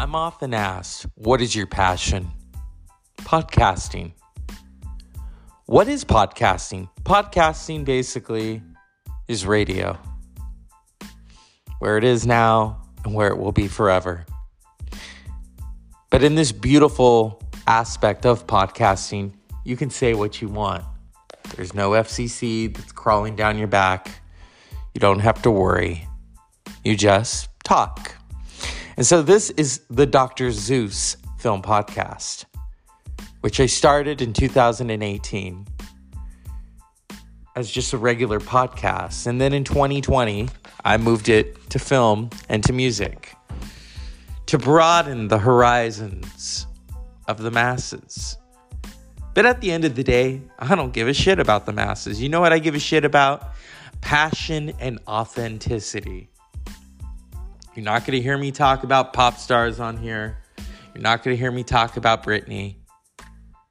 I'm often asked, what is your passion? Podcasting. What is podcasting? Podcasting basically is radio. Where it is now and where it will be forever. But in this beautiful aspect of podcasting, you can say what you want. There's no FCC that's crawling down your back. You don't have to worry. You just talk. And so this is the Dr. Zeus film podcast, which I started in 2018 as just a regular podcast. And then in 2020, I moved it to film and to music to broaden the horizons of the masses. But at the end of the day, I don't give a shit about the masses. You know what I give a shit about? Passion and authenticity. You're not going to hear me talk about pop stars on here. You're not going to hear me talk about Britney.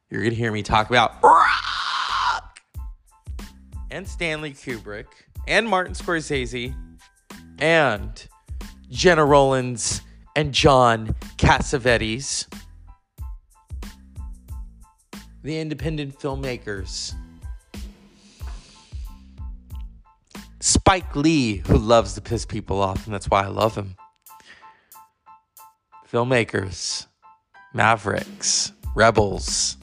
You're going to hear me talk about rock and Stanley Kubrick and Martin Scorsese and Jenna Rollins and John Cassavetes, the independent filmmakers. Spike Lee, who loves to piss people off, and that's why I love him. Filmmakers, Mavericks, Rebels.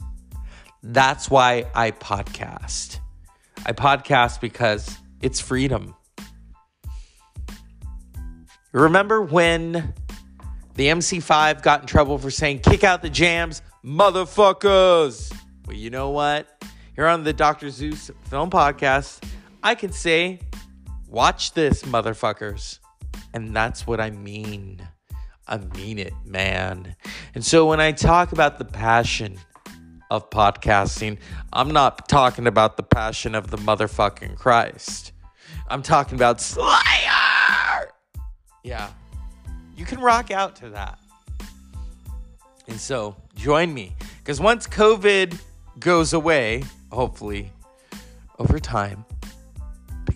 That's why I podcast. I podcast because it's freedom. Remember when the MC5 got in trouble for saying, kick out the jams, motherfuckers? Well, you know what? Here on the Dr. Zeus Film Podcast, I can say, Watch this, motherfuckers. And that's what I mean. I mean it, man. And so when I talk about the passion of podcasting, I'm not talking about the passion of the motherfucking Christ. I'm talking about Slayer. Yeah. You can rock out to that. And so join me. Because once COVID goes away, hopefully over time,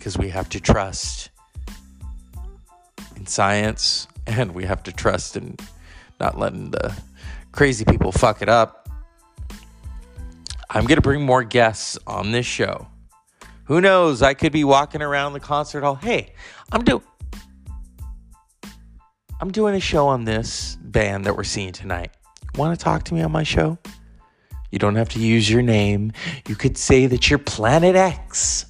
because we have to trust in science and we have to trust in not letting the crazy people fuck it up. I'm going to bring more guests on this show. Who knows? I could be walking around the concert hall. Hey, I'm doing I'm doing a show on this band that we're seeing tonight. Want to talk to me on my show? You don't have to use your name. You could say that you're Planet X.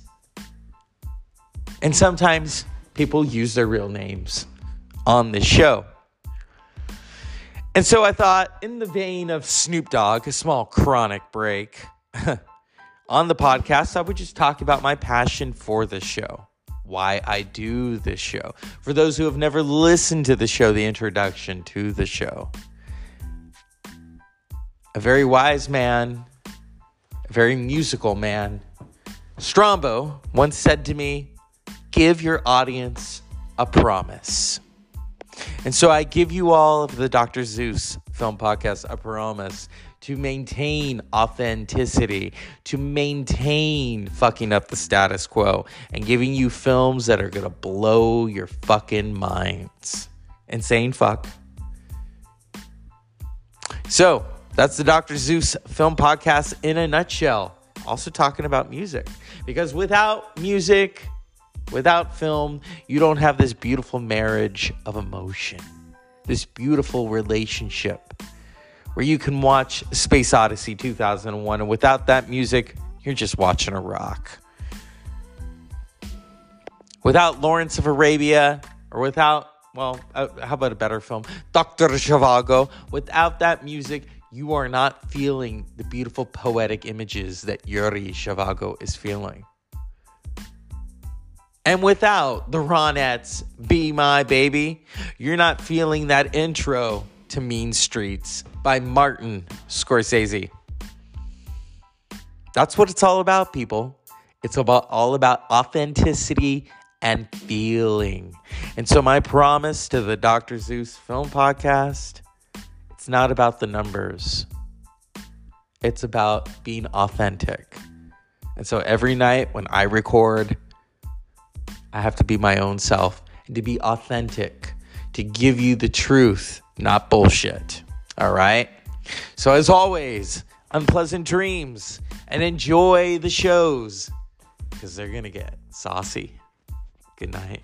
And sometimes people use their real names on this show. And so I thought, in the vein of Snoop Dogg, a small chronic break on the podcast, I would just talk about my passion for this show, why I do this show. For those who have never listened to the show, the introduction to the show. A very wise man, a very musical man, Strombo once said to me, give your audience a promise. And so I give you all of the Dr. Zeus film podcast a promise to maintain authenticity, to maintain fucking up the status quo, and giving you films that are gonna blow your fucking minds. Saying fuck. So that's the Dr. Zeus film podcast in a nutshell. Also talking about music. Because without music, Without film, you don't have this beautiful marriage of emotion, this beautiful relationship where you can watch Space Odyssey 2001, and without that music, you're just watching a rock. Without Lawrence of Arabia, or without, well, uh, how about a better film? Dr. Zhivago. Without that music, you are not feeling the beautiful poetic images that Yuri Zhivago is feeling. And without the Ronettes, Be My Baby, you're not feeling that intro to Mean Streets by Martin Scorsese. That's what it's all about, people. It's about all about authenticity and feeling. And so my promise to the Dr. Zeus film podcast, it's not about the numbers. It's about being authentic. And so every night when I record I have to be my own self and to be authentic, to give you the truth, not bullshit. All right. So, as always, unpleasant dreams and enjoy the shows because they're going to get saucy. Good night.